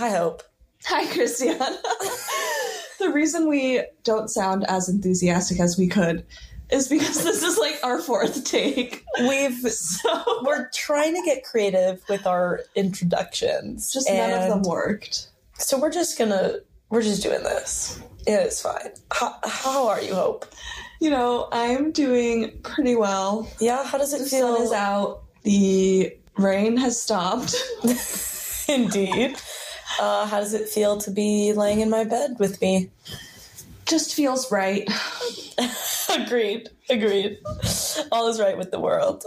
Hi, Hope. Hi, Christiana. the reason we don't sound as enthusiastic as we could is because this is like our fourth take. We've So we're trying to get creative with our introductions. just none of them worked. So we're just gonna we're just doing this. It is fine. How, how are you, Hope? You know, I'm doing pretty well. Yeah, how does it The feel? sun is out. The rain has stopped. Indeed. Uh, how does it feel to be laying in my bed with me? Just feels right. Agreed. Agreed. All is right with the world.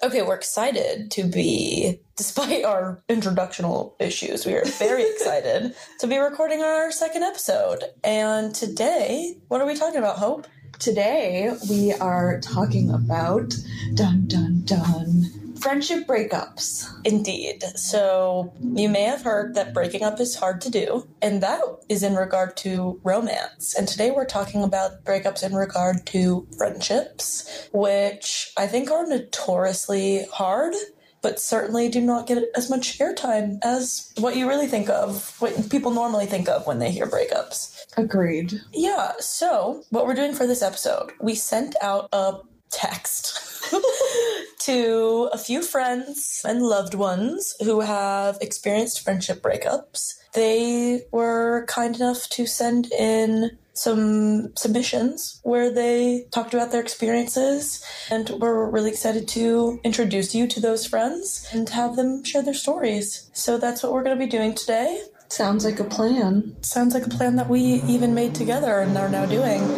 Okay, we're excited to be, despite our introductional issues, we are very excited to be recording our second episode. And today, what are we talking about, Hope? Today we are talking about dun dun dun friendship breakups. Indeed. So, you may have heard that breaking up is hard to do, and that is in regard to romance. And today we're talking about breakups in regard to friendships, which I think are notoriously hard. But certainly do not get as much airtime as what you really think of, what people normally think of when they hear breakups. Agreed. Yeah, so what we're doing for this episode, we sent out a text to a few friends and loved ones who have experienced friendship breakups. They were kind enough to send in some submissions where they talked about their experiences and we're really excited to introduce you to those friends and have them share their stories. So that's what we're going to be doing today. Sounds like a plan. Sounds like a plan that we even made together and are now doing.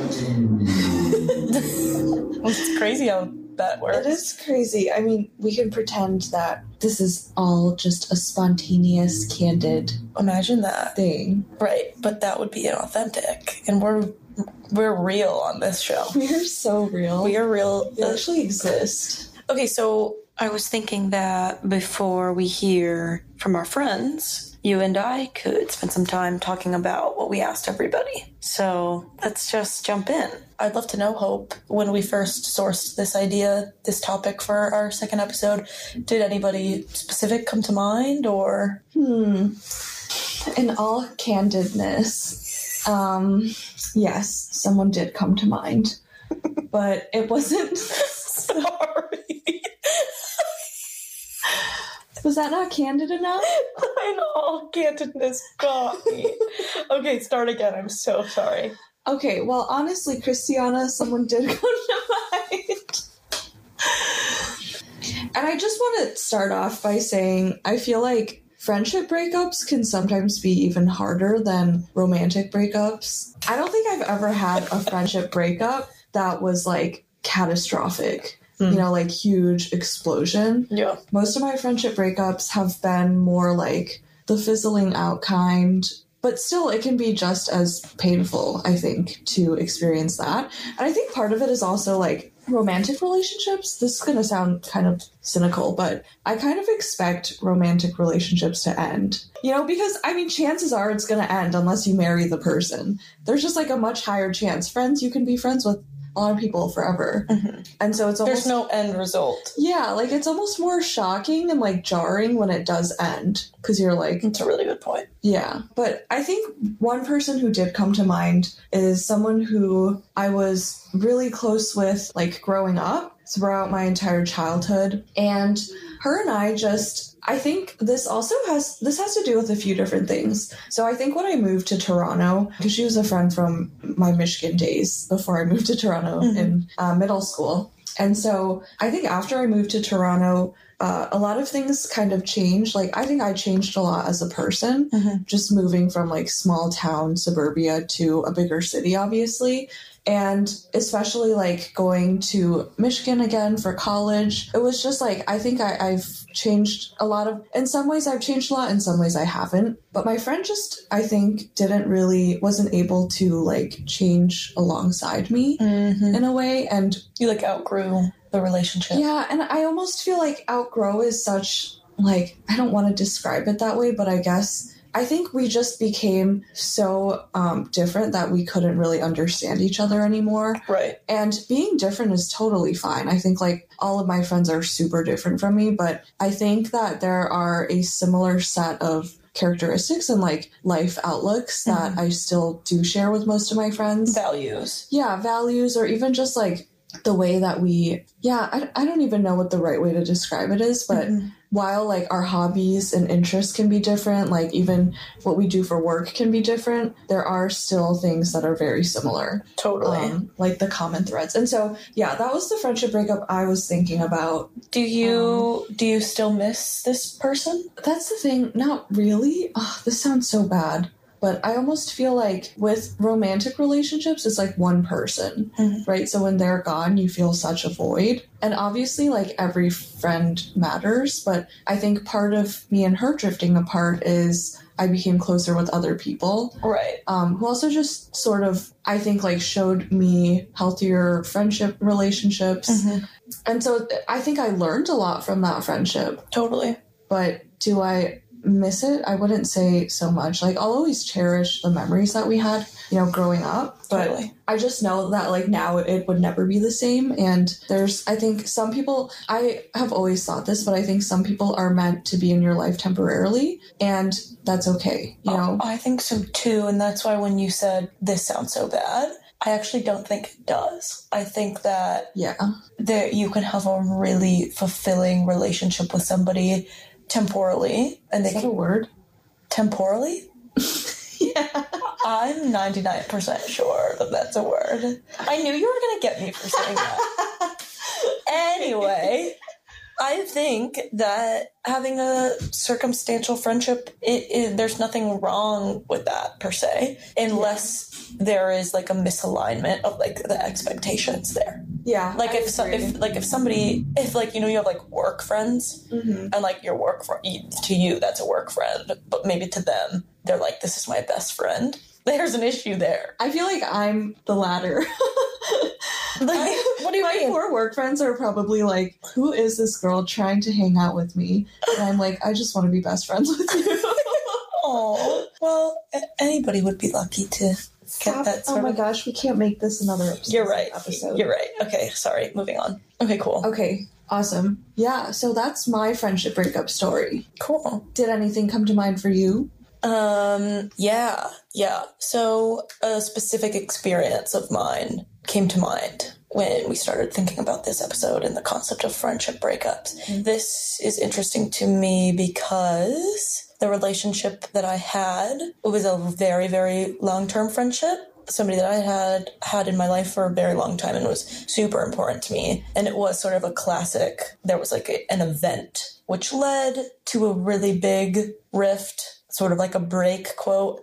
it's crazy how that works. It is crazy. I mean, we can pretend that this is all just a spontaneous, candid Imagine that. thing. Right, but that would be inauthentic. And we're we're real on this show. We are so real. We are real. We actually exist. Okay, so I was thinking that before we hear from our friends, you and I could spend some time talking about what we asked everybody. So let's just jump in. I'd love to know, Hope, when we first sourced this idea, this topic for our second episode, did anybody specific come to mind or Hmm. In all candidness, um, yes, someone did come to mind, but it wasn't. sorry. Was that not candid enough? I know all candidness got me. okay, start again. I'm so sorry. Okay, well, honestly, Christiana, someone did come to mind. and I just want to start off by saying I feel like friendship breakups can sometimes be even harder than romantic breakups. I don't think I've ever had a friendship breakup that was like catastrophic. You mm. know, like huge explosion. Yeah. Most of my friendship breakups have been more like the fizzling out kind, but still, it can be just as painful, I think, to experience that. And I think part of it is also like romantic relationships. This is going to sound kind of cynical, but I kind of expect romantic relationships to end. You know, because I mean, chances are it's going to end unless you marry the person. There's just like a much higher chance. Friends, you can be friends with a lot of people forever. Mm-hmm. And so it's almost There's no end result. yeah, like it's almost more shocking and like jarring when it does end because you're like, It's a really good point. yeah. But I think one person who did come to mind is someone who I was really close with, like growing up throughout my entire childhood. And her and I just, I think this also has, this has to do with a few different things. So I think when I moved to Toronto, because she was a friend from my Michigan days before I moved to Toronto Mhm. in uh, middle school. And so I think after I moved to Toronto, uh, a lot of things kind of changed. Like, I think I changed a lot as a person, Mhm. just moving from like small town suburbia to a bigger city, obviously. And especially like going to Michigan again for college, it was just like, I think I, I've changed a lot of, in some ways I've changed a lot, in some ways I haven't. But my friend just, I think, didn't really, wasn't able to like change alongside me Mm-hmm. in a way. And You like outgrew the relationship. yeah, and I almost feel like outgrow is such like I don't want to describe it that way, but I guess I think we just became so um, different that we couldn't really understand each other anymore. Right. And being different is totally fine. I think like all of my friends are super different from me, but I think that there are a similar set of characteristics and like life outlooks that Mhm. I still do share with most of my friends. Values. yeah, values or even just like the way that we, yeah, I, I don't even know what the right way to describe it is, but Mhm. while like our hobbies and interests can be different, like even what we do for work can be different, there are still things that are very similar Totally. um, like the common threads. And so, yeah, that was the friendship breakup I was thinking about. do you um, do you still miss this person? That's the thing, not really. Oh, this sounds so bad. But I almost feel like with romantic relationships, it's like one person, Mhm. right? So when they're gone, you feel such a void. And obviously, like every friend matters. But I think part of me and her drifting apart is I became closer with other people Right. um, who also just sort of, I think, like showed me healthier friendship relationships. Mhm. And so I think I learned a lot from that friendship. Totally. But do I miss it? I wouldn't say so much. Like, I'll always cherish the memories that we had, you know, growing up. But Totally. I just know that, like, now it would never be the same. And there's, I think, some people, I have always thought this, but I think some people are meant to be in your life temporarily. And that's okay, you oh, know? I think so too, and that's why when you said this sounds so bad, I actually don't think it does. I think that Yeah. that you can have a really fulfilling relationship with somebody temporally, and they Is that a word? temporally. yeah. I'm 99% sure that that's a word. I knew you were going to get me for saying that. anyway, I think that having a circumstantial friendship, it, it, there's nothing wrong with that per se, unless there is like a misalignment of like the expectations there. Yeah. Like I if so, if like if somebody if like you know you have like work friends Mhm. and like your work fr- to you that's a work friend, but maybe to them they're like this is my best friend. There's an issue there. I feel like I'm the latter. Like, what do you My mean? poor work friends are probably like, "Who is this girl trying to hang out with me?" And I'm like, "I just want to be best friends with you." Oh, well, a- anybody would be lucky to get Stop. that oh my of. gosh, we can't make this another episode. You're right. Episode. You're right. Okay, sorry. Moving on. Okay, cool. Okay, awesome. Yeah, so that's my friendship breakup story. Cool. Did anything come to mind for you? Um, yeah, yeah. So a specific experience of mine came to mind when we started thinking about this episode and the concept of friendship breakups. This is interesting to me because the relationship that I had was a very, very long term friendship. Somebody that I had had in my life for a very long time and was super important to me. And it was sort of a classic. There was like a, an event which led to a really big rift, sort of like a break quote.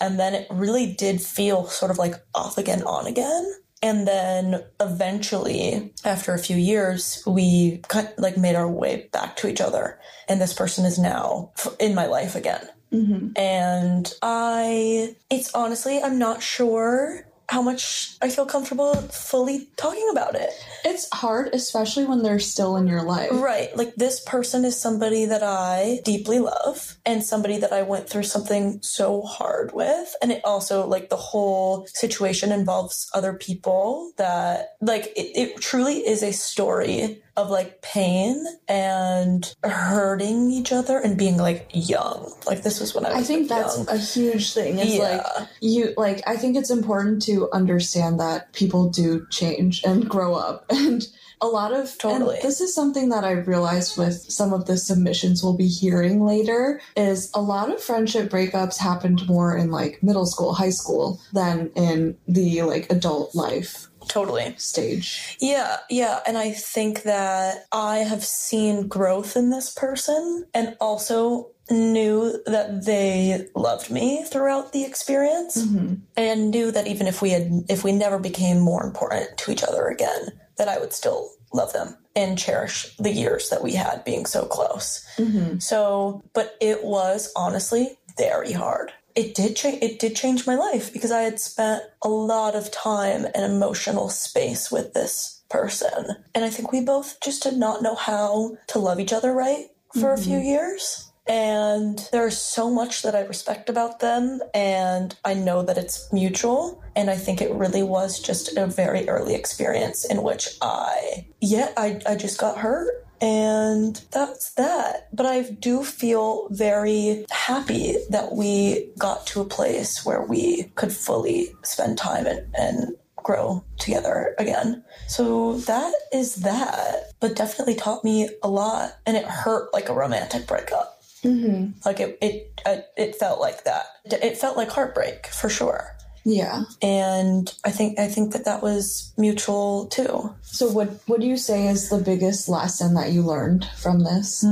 And then it really did feel sort of like off again, on again. And then eventually, after a few years, we kind like made our way back to each other. And this person is now in my life again. Mm-hmm. And I, it's honestly, I'm not sure how much I feel comfortable fully talking about it. It's hard, especially when they're still in your life. Right. Like this person is somebody that I deeply love and somebody that I went through something so hard with. And it also, like, the whole situation involves other people that, like, it, it truly is a story of like pain and hurting each other and being like young. Like, this was when I was I think that's young. a huge thing. It's Yeah. like you like I think it's important to understand that people do change and grow up and a lot of Totally. and this is something that I realized with some of the submissions we'll be hearing later is a lot of friendship breakups happened more in like middle school, high school than in the like adult life totally. stage. Yeah, yeah. And I think that I have seen growth in this person and also knew that they loved me throughout the experience Mm-hmm. and knew that even if we had if we never became more important to each other again that I would still love them and cherish the years that we had being so close. Mm-hmm. So, but it was honestly very hard. It did change. It did change my life because I had spent a lot of time and emotional space with this person, and I think we both just did not know how to love each other right for a few mm-hmm. years. And there's so much that I respect about them, and I know that it's mutual. And I think it really was just a very early experience in which I, yeah, I, I just got hurt And that's that. But I do feel very happy that we got to a place where we could fully spend time and, and grow together again. So that is that. But definitely taught me a lot. And it hurt like a romantic breakup. Mm-hmm. Like it, it, it, it felt like that. It felt like heartbreak for sure. Yeah. And I think I think that that was mutual too. So what what do you say is the biggest lesson that you learned from this?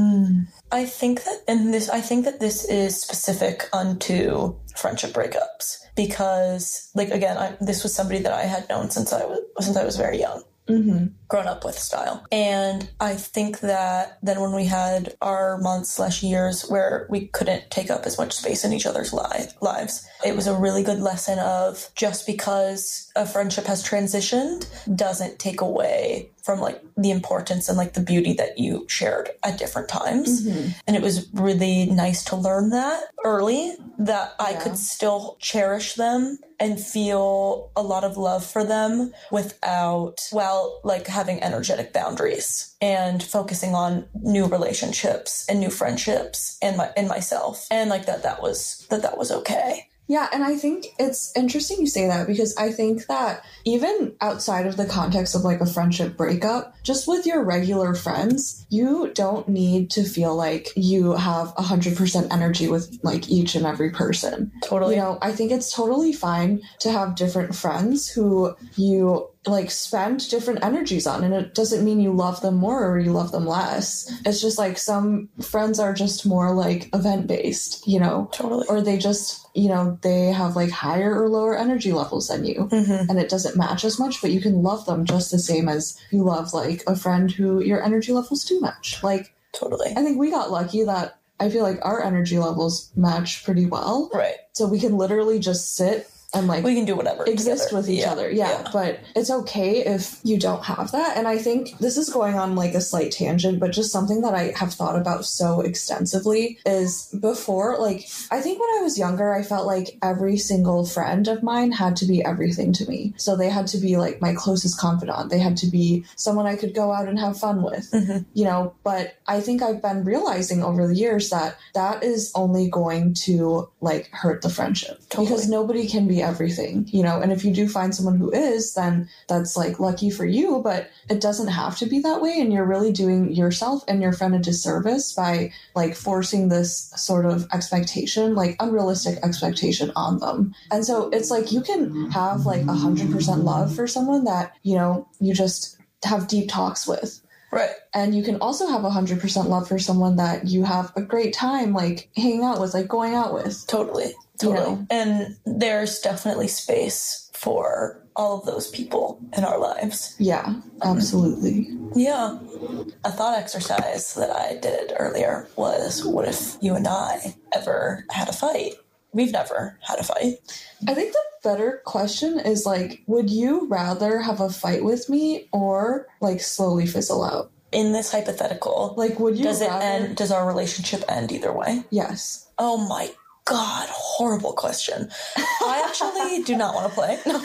I think that and this I think that this is specific unto friendship breakups because like again I, this was somebody that I had known since I was since I was very young Mm-hmm. Grown up with style. And I think that then when we had our months slash years where we couldn't take up as much space in each other's li- lives, it was a really good lesson of just because a friendship has transitioned doesn't take away from like the importance and like the beauty that you shared at different times. Mm-hmm. And it was really nice to learn that early that I could still cherish them and feel a lot of love for them without while like having energetic boundaries and focusing on new relationships and new friendships and my and myself. And like that that was that that was okay. Yeah, and I think it's interesting you say that because I think that even outside of the context of like a friendship breakup, just with your regular friends, you don't need to feel like you have 100% energy with like each and every person. totally. You know, I think it's totally fine to have different friends who you like spend different energies on and it doesn't mean you love them more or you love them less. It's just like some friends are just more like event based, you know, totally or they just, you know, they have like higher or lower energy levels than you hmm and it doesn't match as much, but you can love them just the same as you love like a friend who your energy levels too much. Like totally I think we got lucky that I feel like our energy levels match pretty well. right So we can literally just sit and like we can do whatever exist together. with each Yeah, other. Yeah, but it's okay if you don't have that. And I think this is going on like a slight tangent, but just something that I have thought about so extensively is before, like, I think when I was younger, I felt like every single friend of mine had to be everything to me. So they had to be like my closest confidant, they had to be someone I could go out and have fun with, Mhm. you know. But I think I've been realizing over the years that that is only going to like hurt the friendship Totally. because nobody can be everything, you know. And if you do find someone who is, then that's like lucky for you, but it doesn't have to be that way. And you're really doing yourself and your friend a disservice by like forcing this sort of expectation, like unrealistic expectation on them. And so it's like you can have like a hundred percent love for someone that, you know, you just have deep talks with. right And you can also have a hundred percent love for someone that you have a great time like hanging out with, like going out with. totally You totally know. and there's definitely space for all of those people in our lives Yeah, absolutely. Yeah. A thought exercise that I did earlier was what if you and I ever had a fight? We've never had a fight. I think the better question is like, would you rather have a fight with me or like slowly fizzle out? In this hypothetical, Like, would you does it end does our relationship end either way? Yes. Oh my god, horrible question. I actually do not want to play. No.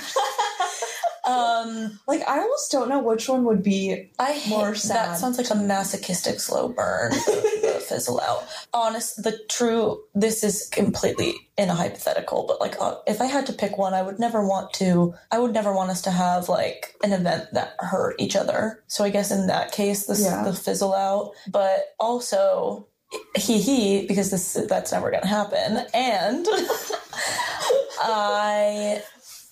um Like, I almost don't know which one would be. I hate More sad. that sounds like a masochistic slow burn, the, the fizzle out. Honest, the true. This is completely in a hypothetical, but like, uh, if I had to pick one, I would never want to. I would never want us to have like an event that hurt each other. So I guess in that case, this Yeah. the fizzle out. But also, he he because this that's never going to happen, and I.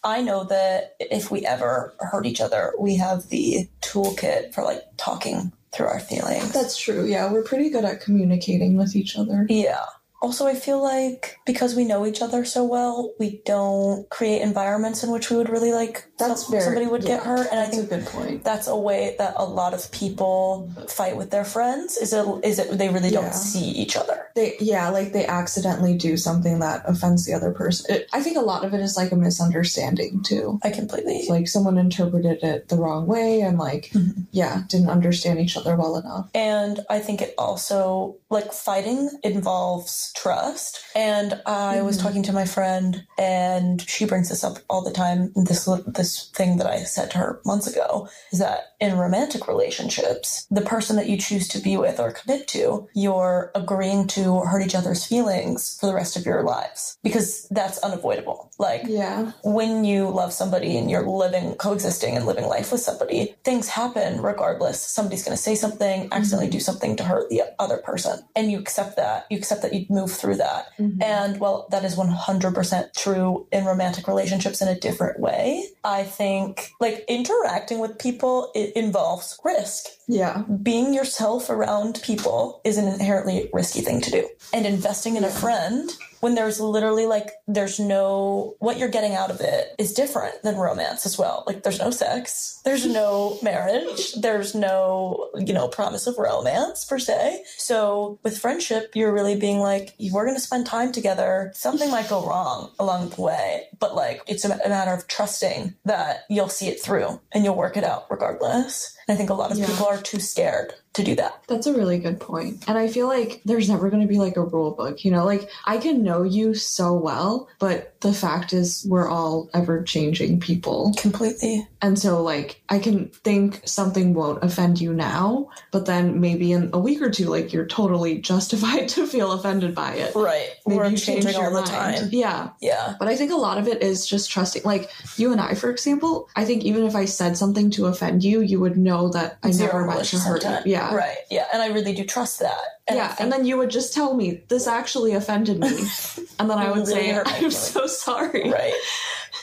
I know that if we ever hurt each other, we have the toolkit for like talking through our feelings. That's true. Yeah, we're pretty good at communicating with each other. yeah. Also, I feel like because we know each other so well, we don't create environments in which we would really like That's some- very. somebody would get hurt. And I think a good point. that's a way that a lot of people fight with their friends. Is it is it they really Yeah. don't see each other? They yeah, like they accidentally do something that offends the other person. It, I think a lot of it is like a misunderstanding too. I completely It's like someone interpreted it the wrong way and like Mhm. yeah, didn't understand each other well enough. And I think it also, like, fighting involves trust. And I was mm-hmm. talking to my friend, and she brings this up all the time. This this thing that I said to her months ago is that in romantic relationships, the person that you choose to be with or commit to, you're agreeing to hurt each other's feelings for the rest of your lives because that's unavoidable. Like Yeah. when you love somebody and you're living, coexisting and living life with somebody, things happen regardless. Somebody's going to say something, accidentally mm-hmm. do something to hurt the other person. And you accept that. You accept that you move through that. Mm-hmm. And well, that is 100% true in romantic relationships in a different way. I think like interacting with people, it involves risk Yeah. being yourself around people is an inherently risky thing to do. And investing in a friend when there's literally like there's no what you're getting out of it is different than romance as well. Like there's no sex, there's no marriage, there's no, you know, promise of romance per se. So with friendship, you're really being like, we're gonna spend time together. Something might go wrong along the way, but like it's a matter of trusting that you'll see it through and you'll work it out regardless. I think a lot of Yeah. people are too scared to do that. That's a really good point. And I feel like there's never going to be like a rule book, you know? Like I can know you so well, but the fact is we're all ever changing people. Completely. And so like I can think something won't offend you now, but then maybe in a week or two like you're totally justified to feel offended by it. Right. Maybe We're you changing changed all your the time. Yeah. Yeah. But I think a lot of it is just trusting. Like you and I, for example, I think even if I said something to offend you, you would know that I never meant to hurt you. Yeah. Right. Yeah. And I really do trust that. And yeah, think- and then you would just tell me this actually offended me, and then I would Really say I'm so sorry. right.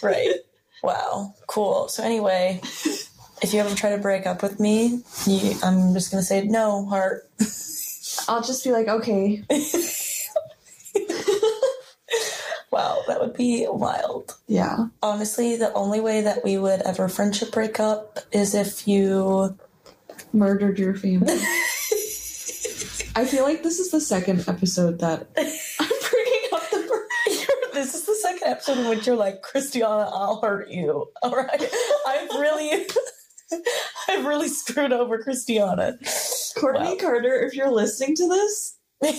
Right. wow. Cool. So anyway, if you ever try to break up with me, you, I'm just gonna say no, heart. I'll just be like, okay, Wow, that would be wild. yeah, Honestly, the only way that we would ever friendship break up is if you murdered your family. I feel like this is the second episode that I'm bringing up the murder. this is the second episode in which you're like, Christiana, I'll hurt you. All right. I've really I've really screwed over Christiana. Courtney Wow. Carter, if you're listening to this, I'm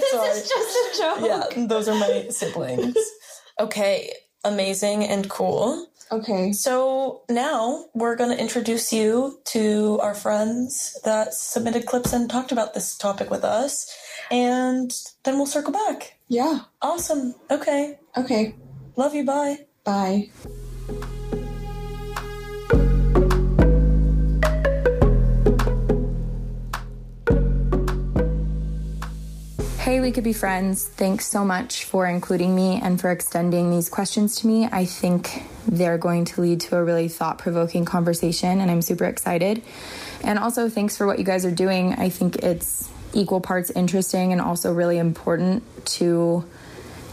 this sorry. is just a joke. Yeah, those are my siblings. Okay, amazing and cool. Okay. So now we're going to introduce you to our friends that submitted clips and talked about this topic with us. And then we'll circle back. Yeah. Awesome. Okay. Okay. Love you. Bye. Bye. Hey, we could be friends. Thanks so much for including me and for extending these questions to me. I think they're going to lead to a really thought provoking conversation, and I'm super excited. And also, thanks for what you guys are doing. I think it's equal parts interesting and also really important to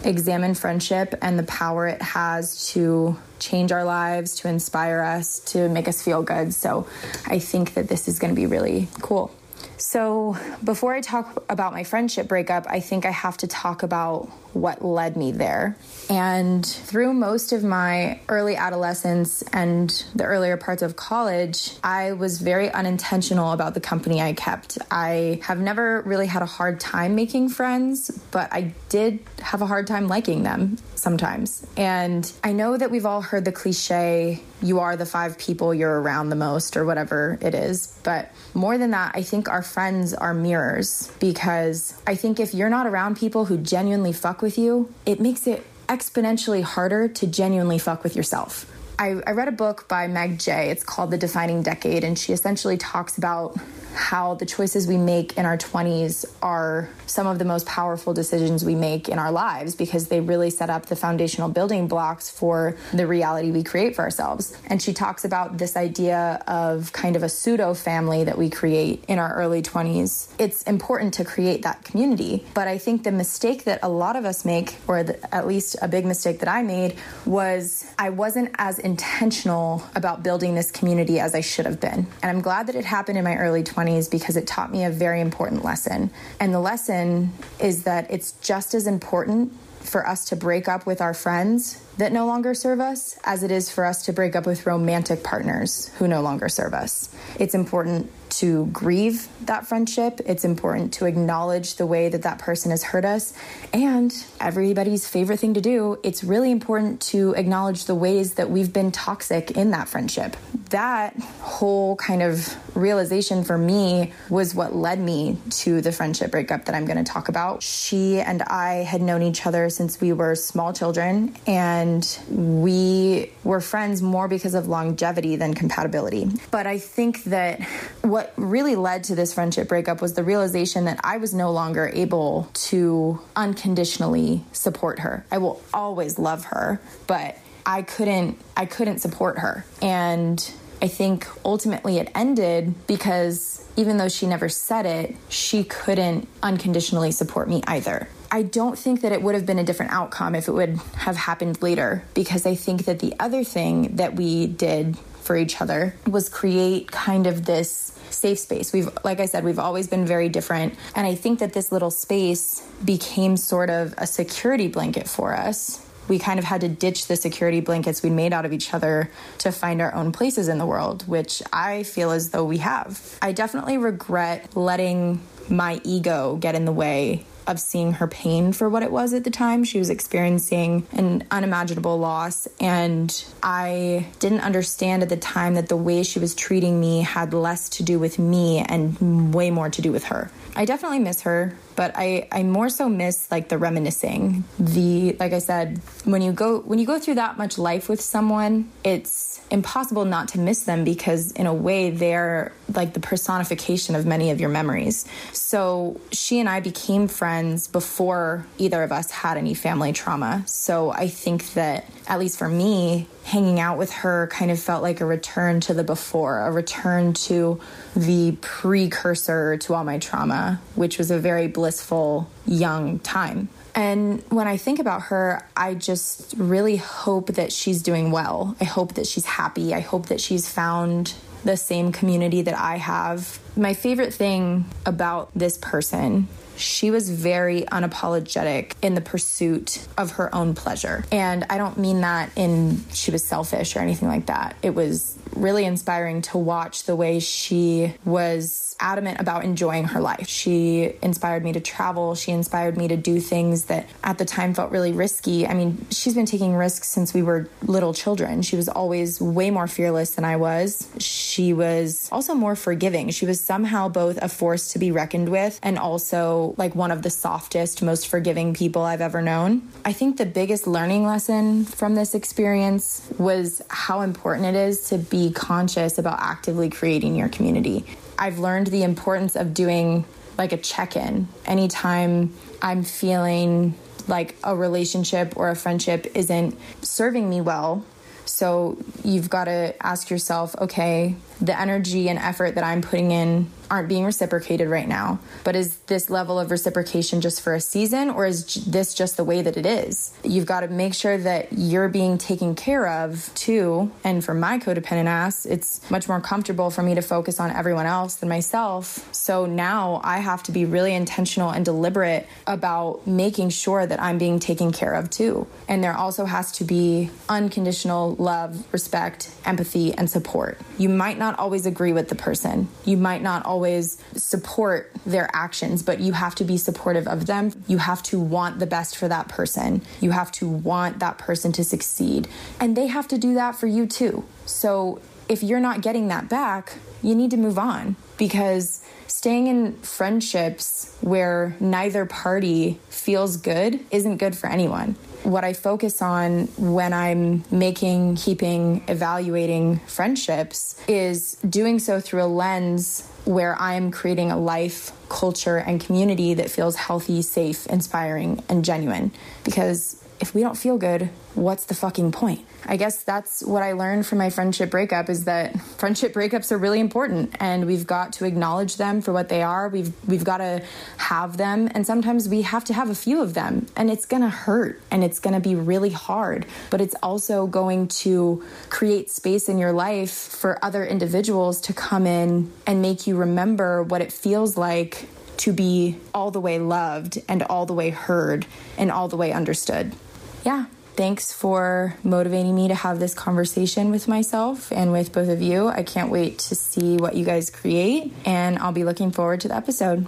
examine friendship and the power it has to change our lives, to inspire us, to make us feel good. So I think that this is going to be really cool. So, before I talk about my friendship breakup, I think I have to talk about what led me there. And through most of my early adolescence and the earlier parts of college, I was very unintentional about the company I kept. I have never really had a hard time making friends, but I did have a hard time liking them sometimes. And I know that we've all heard the cliche, you are the five people you're around the most, or whatever it is. But more than that, I think our friends are mirrors because I think if you're not around people who genuinely fuck with you, it makes it exponentially harder to genuinely fuck with yourself. I, I read a book by Meg Jay. It's called The Defining Decade, and she essentially talks about how the choices we make in our 20s are some of the most powerful decisions we make in our lives because they really set up the foundational building blocks for the reality we create for ourselves. And she talks about this idea of kind of a pseudo family that we create in our early 20s. It's important to create that community, but I think the mistake that a lot of us make, or the, at least a big mistake that I made, was I wasn't as intentional about building this community as I should have been. And I'm glad that it happened in my early 20s because it taught me a very important lesson. And the lesson is that it's just as important for us to break up with our friends that no longer serve us as it is for us to break up with romantic partners who no longer serve us. It's important to grieve that friendship. It's important to acknowledge the way that that person has hurt us. And everybody's favorite thing to do, it's really important to acknowledge the ways that we've been toxic in that friendship. That whole kind of realization for me was what led me to the friendship breakup that I'm going to talk about. She and I had known each other since we were small children, and we were friends more because of longevity than compatibility. But I think that what really led to this friendship breakup was the realization that I was no longer able to unconditionally support her. I will always love her, but I couldn't I couldn't support her. And I think ultimately it ended because even though she never said it, she couldn't unconditionally support me either. I don't think that it would have been a different outcome if it would have happened later because I think that the other thing that we did for each other was create kind of this safe space. We've like I said, we've always been very different and I think that this little space became sort of a security blanket for us we kind of had to ditch the security blankets we made out of each other to find our own places in the world, which I feel as though we have. I definitely regret letting my ego get in the way of seeing her pain for what it was at the time. She was experiencing an unimaginable loss, and I didn't understand at the time that the way she was treating me had less to do with me and way more to do with her. I definitely miss her, but I, I more so miss like the reminiscing. The like I said, when you go when you go through that much life with someone, it's impossible not to miss them because in a way they're like the personification of many of your memories. So she and I became friends before either of us had any family trauma. So I think that at least for me, hanging out with her kind of felt like a return to the before, a return to the precursor to all my trauma, which was a very blissful young time. And when I think about her, I just really hope that she's doing well. I hope that she's happy. I hope that she's found the same community that I have. My favorite thing about this person she was very unapologetic in the pursuit of her own pleasure. And I don't mean that in she was selfish or anything like that. It was really inspiring to watch the way she was adamant about enjoying her life. She inspired me to travel. She inspired me to do things that at the time felt really risky. I mean, she's been taking risks since we were little children. She was always way more fearless than I was. She was also more forgiving. She was somehow both a force to be reckoned with and also like one of the softest, most forgiving people I've ever known. I think the biggest learning lesson from this experience was how important it is to be conscious about actively creating your community. I've learned the importance of doing like a check in anytime I'm feeling like a relationship or a friendship isn't serving me well. So you've got to ask yourself okay, the energy and effort that I'm putting in aren't being reciprocated right now. But is this level of reciprocation just for a season or is this just the way that it is? You've got to make sure that you're being taken care of too. And for my codependent ass, it's much more comfortable for me to focus on everyone else than myself. So now I have to be really intentional and deliberate about making sure that I'm being taken care of too. And there also has to be unconditional love, respect, empathy, and support. You might not always agree with the person. You might not always always support their actions, but you have to be supportive of them. You have to want the best for that person. You have to want that person to succeed. And they have to do that for you too. So if you're not getting that back, you need to move on because staying in friendships where neither party feels good isn't good for anyone what I focus on when I'm making, keeping, evaluating friendships is doing so through a lens where I'm creating a life, culture, and community that feels healthy, safe, inspiring, and genuine. Because if we don't feel good, what's the fucking point? I guess that's what I learned from my friendship breakup is that friendship breakups are really important and we've got to acknowledge them for what they are. We've we've got to have them and sometimes we have to have a few of them and it's going to hurt and it's going to be really hard, but it's also going to create space in your life for other individuals to come in and make you remember what it feels like to be all the way loved and all the way heard and all the way understood. Yeah, Thanks for motivating me to have this conversation with myself and with both of you. I can't wait to see what you guys create, and I'll be looking forward to the episode.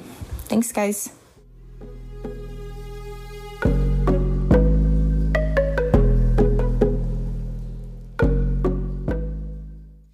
Thanks, guys.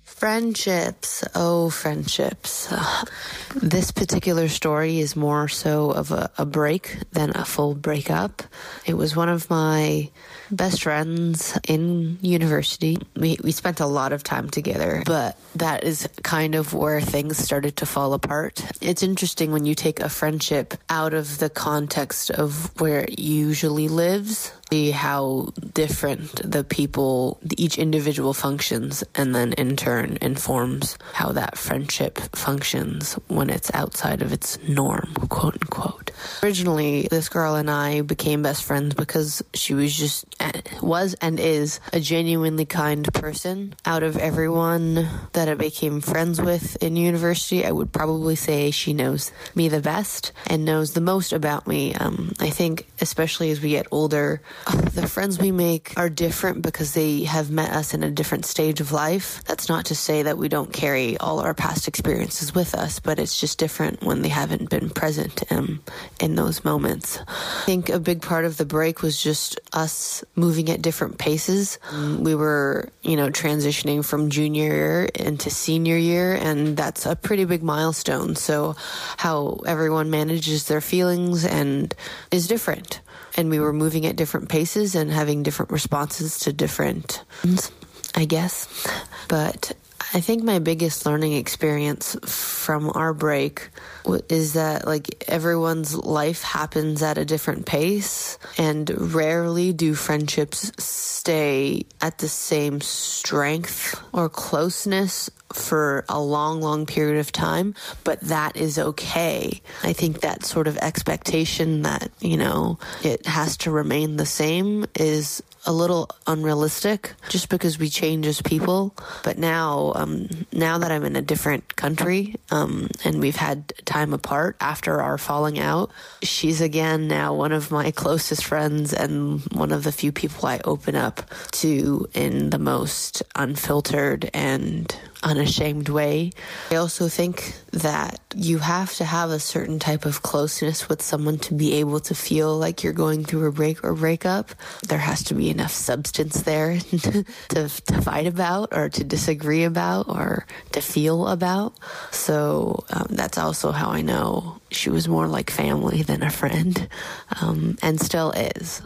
Friendships. Oh, friendships. This particular story is more so of a, a, break than a full breakup. It was one of my best friends in university. We, we spent a lot of time together, but that is kind of where things started to fall apart. It's interesting when you take a friendship out of the context of where it usually lives see how different the people, each individual functions, and then in turn informs how that friendship functions when it's outside of its norm, quote unquote. Originally, this girl and I became best friends because she was just, was and is a genuinely kind person. Out of everyone that I became friends with in university, I would probably say she knows me the best and knows the most about me. Um, I think, especially as we get older, Oh, the friends we make are different because they have met us in a different stage of life. That's not to say that we don't carry all our past experiences with us, but it's just different when they haven't been present in, in those moments. I think a big part of the break was just us moving at different paces. We were, you know, transitioning from junior year into senior year, and that's a pretty big milestone. So, how everyone manages their feelings and is different and we were moving at different paces and having different responses to different, I guess. But I think my biggest learning experience from our break is that like everyone's life happens at a different pace and rarely do friendships stay at the same strength or closeness for a long, long period of time, but that is okay. I think that sort of expectation that, you know, it has to remain the same is a little unrealistic just because we change as people. But now, um, now that I'm in a different country, um, and we've had time apart after our falling out, she's again now one of my closest friends and one of the few people I open up to in the most unfiltered and unashamed way. I also think that you have to have a certain type of closeness with someone to be able to feel like you're going through a break or breakup. There has to be enough substance there to, to, fight about or to disagree about or to feel about. So um, that's also how I know she was more like family than a friend um, and still is.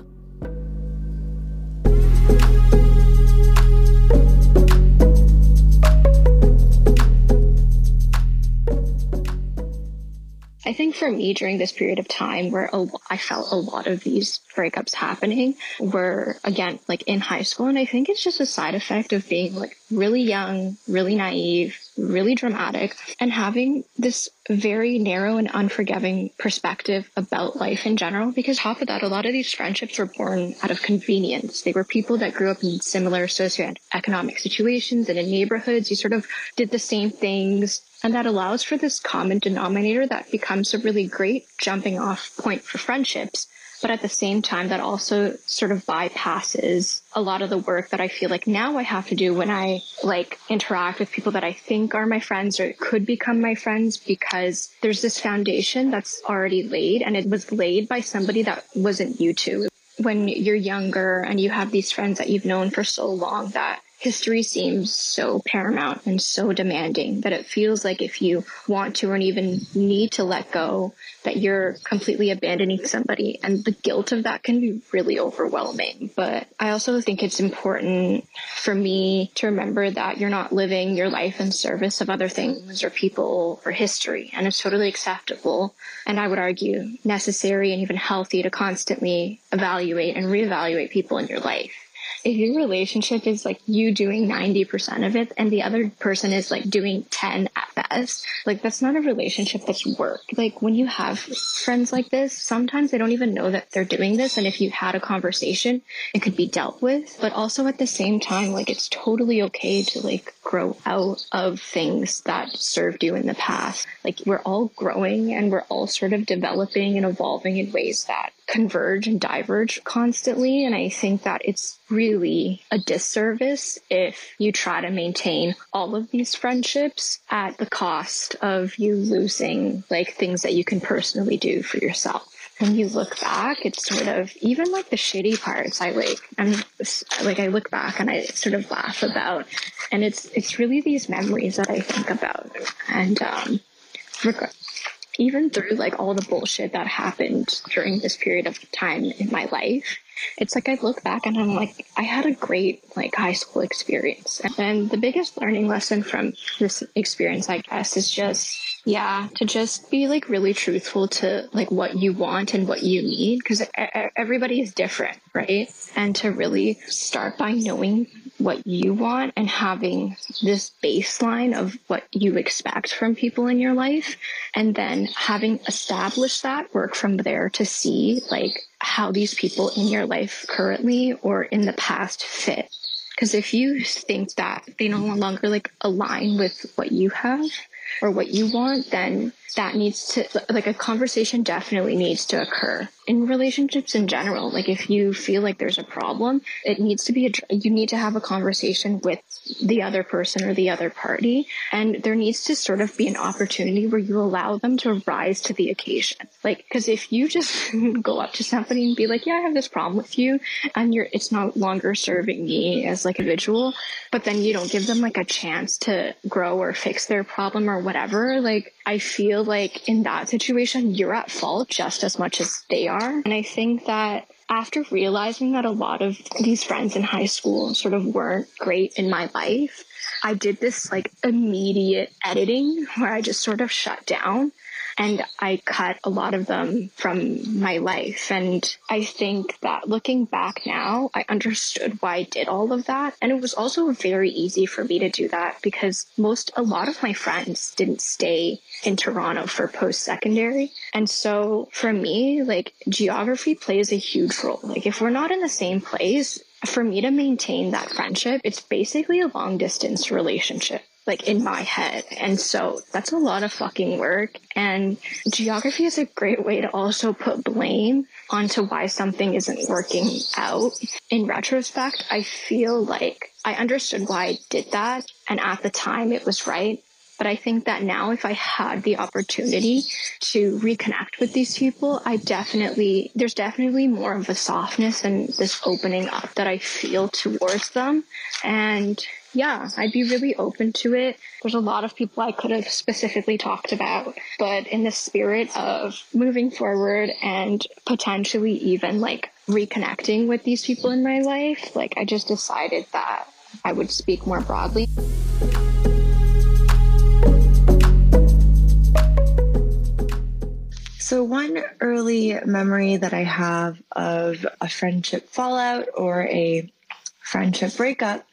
I think for me during this period of time where a, I felt a lot of these breakups happening were again like in high school and I think it's just a side effect of being like really young, really naive, really dramatic and having this very narrow and unforgiving perspective about life in general because half of that a lot of these friendships were born out of convenience. They were people that grew up in similar socioeconomic situations and in neighborhoods. You sort of did the same things and that allows for this common denominator that becomes a really great jumping off point for friendships. But at the same time, that also sort of bypasses a lot of the work that I feel like now I have to do when I like interact with people that I think are my friends or could become my friends because there's this foundation that's already laid and it was laid by somebody that wasn't you two. When you're younger and you have these friends that you've known for so long that history seems so paramount and so demanding that it feels like if you want to or even need to let go, that you're completely abandoning somebody. And the guilt of that can be really overwhelming. But I also think it's important for me to remember that you're not living your life in service of other things or people or history. And it's totally acceptable. And I would argue necessary and even healthy to constantly evaluate and reevaluate people in your life if your relationship is like you doing 90% of it and the other person is like doing 10 at best, like that's not a relationship that's work. Like when you have friends like this, sometimes they don't even know that they're doing this. And if you had a conversation, it could be dealt with. But also at the same time, like it's totally okay to like grow out of things that served you in the past. Like we're all growing and we're all sort of developing and evolving in ways that converge and diverge constantly. And I think that it's really a disservice if you try to maintain all of these friendships at the cost of you losing like things that you can personally do for yourself when you look back, it's sort of even like the shitty parts. I like, I'm like, I look back and I sort of laugh about, and it's it's really these memories that I think about, and um, even through like all the bullshit that happened during this period of time in my life, it's like I look back and I'm like, I had a great like high school experience. And the biggest learning lesson from this experience, I guess, is just yeah, to just be like really truthful to like what you want and what you need because everybody is different, right? And to really start by knowing what you want and having this baseline of what you expect from people in your life and then having established that work from there to see like how these people in your life currently or in the past fit because if you think that they no longer like align with what you have or what you want, then that needs to, like, a conversation definitely needs to occur in relationships in general. Like, if you feel like there's a problem, it needs to be, you need to have a conversation with the other person or the other party. And there needs to sort of be an opportunity where you allow them to rise to the occasion. Like, because if you just go up to somebody and be like, yeah, I have this problem with you, and you're, it's no longer serving me as like a visual, but then you don't give them like a chance to grow or fix their problem or whatever, like, I feel like in that situation, you're at fault just as much as they are. And I think that after realizing that a lot of these friends in high school sort of weren't great in my life, I did this like immediate editing where I just sort of shut down and I cut a lot of them from my life. And I think that looking back now, I understood why I did all of that. And it was also very easy for me to do that because most, a lot of my friends didn't stay in Toronto for post secondary. And so for me, like geography plays a huge role. Like if we're not in the same place, for me to maintain that friendship, it's basically a long distance relationship like in my head. And so that's a lot of fucking work. And geography is a great way to also put blame onto why something isn't working out. In retrospect, I feel like I understood why I did that. And at the time, it was right. But I think that now, if I had the opportunity to reconnect with these people, I definitely, there's definitely more of a softness and this opening up that I feel towards them. And yeah, I'd be really open to it. There's a lot of people I could have specifically talked about, but in the spirit of moving forward and potentially even like reconnecting with these people in my life, like I just decided that I would speak more broadly. One early memory that I have of a friendship fallout or a friendship breakup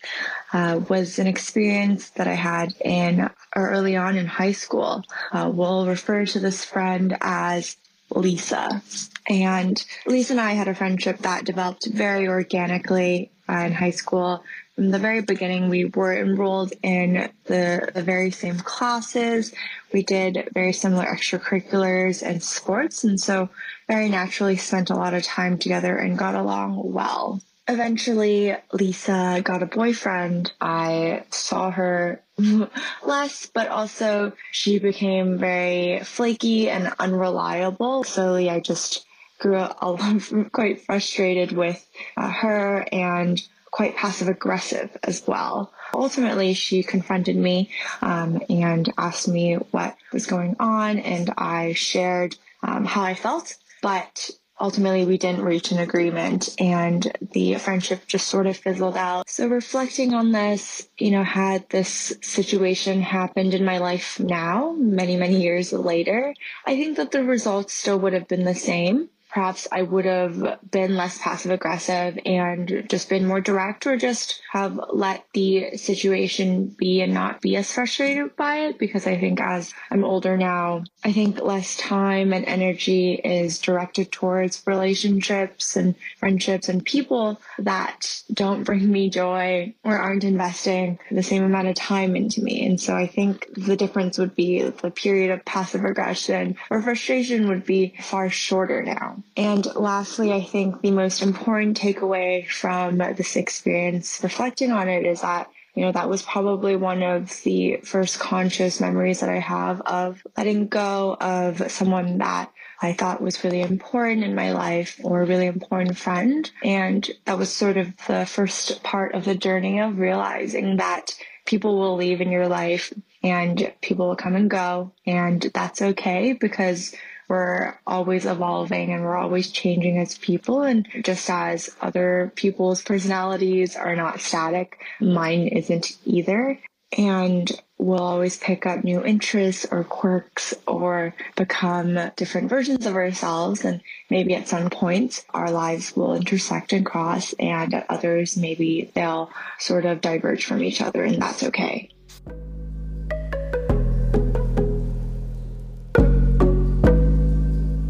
uh, was an experience that I had in early on in high school. Uh, we'll refer to this friend as Lisa. And Lisa and I had a friendship that developed very organically uh, in high school. From the very beginning, we were enrolled in the, the very same classes. We did very similar extracurriculars and sports. And so, very naturally, spent a lot of time together and got along well eventually Lisa got a boyfriend. I saw her less, but also she became very flaky and unreliable. Slowly, I just grew quite frustrated with uh, her and quite passive aggressive as well. Ultimately, she confronted me um, and asked me what was going on, and I shared um, how I felt. But ultimately we didn't reach an agreement and the friendship just sort of fizzled out. So reflecting on this, you know, had this situation happened in my life now, many, many years later, I think that the results still would have been the same. Perhaps I would have been less passive aggressive and just been more direct or just have let the situation be and not be as frustrated by it because I think as I'm older now, I think less time and energy is directed towards relationships and friendships and people that don't bring me joy or aren't investing the same amount of time into me. And so I think the difference would be the period of passive aggression or frustration would be far shorter now. And lastly, I think the most important takeaway from this experience, reflecting on it, is that you know, that was probably one of the first conscious memories that I have of letting go of someone that I thought was really important in my life or a really important friend. And that was sort of the first part of the journey of realizing that people will leave in your life and people will come and go. And that's okay because we're always evolving and we're always changing as people. And just as other people's personalities are not static, mm. mine isn't either. And we'll always pick up new interests or quirks or become different versions of ourselves. And maybe at some point our lives will intersect and cross, and at others, maybe they'll sort of diverge from each other, and that's okay.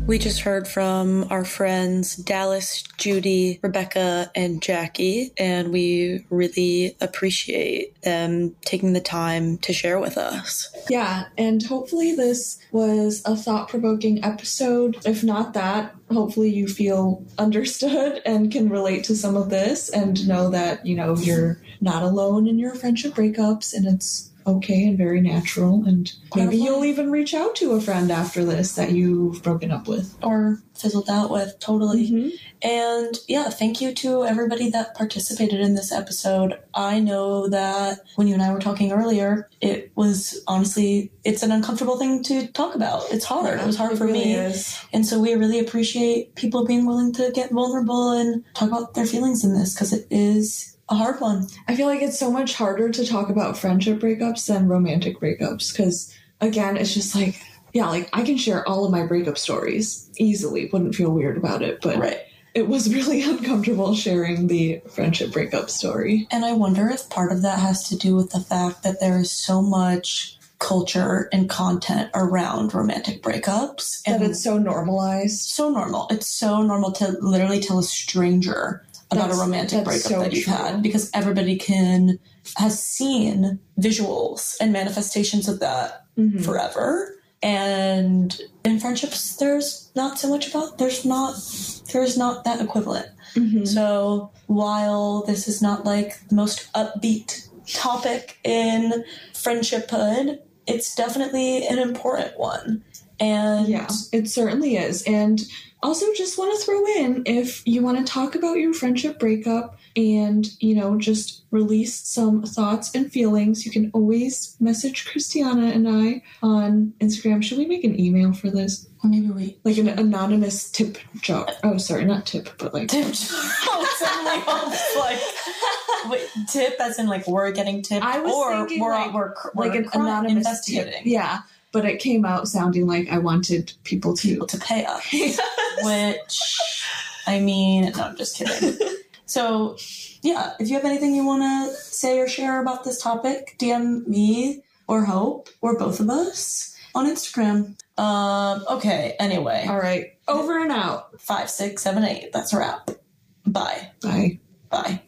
We just heard from our friends Dallas, Judy, Rebecca, and Jackie, and we really appreciate them taking the time to share with us. Yeah, and hopefully this was a thought provoking episode. If not that, hopefully you feel understood and can relate to some of this and know that, you know, you're not alone in your friendship breakups and it's okay and very natural. And maybe you'll even reach out to a friend after this that you've broken up with or fizzled out with. Totally. Mm-hmm. And yeah, thank you to everybody that participated in this episode. I know that when you and I were talking earlier, it was honestly, it's an uncomfortable thing to talk about. It's hard. it was hard It for really me. is. And so we really appreciate people being willing to get vulnerable and talk about their feelings in this because it is a hard one. I feel like it's so much harder to talk about friendship breakups than romantic breakups because, again, it's just like, yeah, like I can share all of my breakup stories easily, wouldn't feel weird about it, but Right. it was really uncomfortable sharing the friendship breakup story. And I wonder if part of that has to do with the fact that there is so much culture and content around romantic breakups That and it's so normalized. so normal. It's so normal to literally tell a stranger about That's- a romantic breakup so that you've true. had because everybody can has seen visuals and manifestations of that Mhm. forever. And in friendships, there's not so much about there's not there's not that equivalent. Mhm. So while this is not like the most upbeat topic in friendshiphood, it's definitely an important one. And Yeah, it certainly is. And also, just want to throw in if you want to talk about your friendship breakup and, you know, just release some thoughts and feelings, you can always message Christiana and I on Instagram. Should we make an email for this? Or maybe we Like an anonymous tip jar. Oh, sorry, not tip, but like. tip jar. oh, suddenly like wait, tip as in like we're getting tipped I was or thinking we're, like- we're, we're Like an anonymous investigating tip. Yeah, but it came out sounding like I wanted people to. people to pay us. Which I mean, no, I'm just kidding. So yeah, if you have anything you want to say or share about this topic, DM me or Hope or both of us on Instagram. Um, okay, anyway. All right, over and out. Five, six, seven, eight. That's a wrap. Bye. Bye. Bye.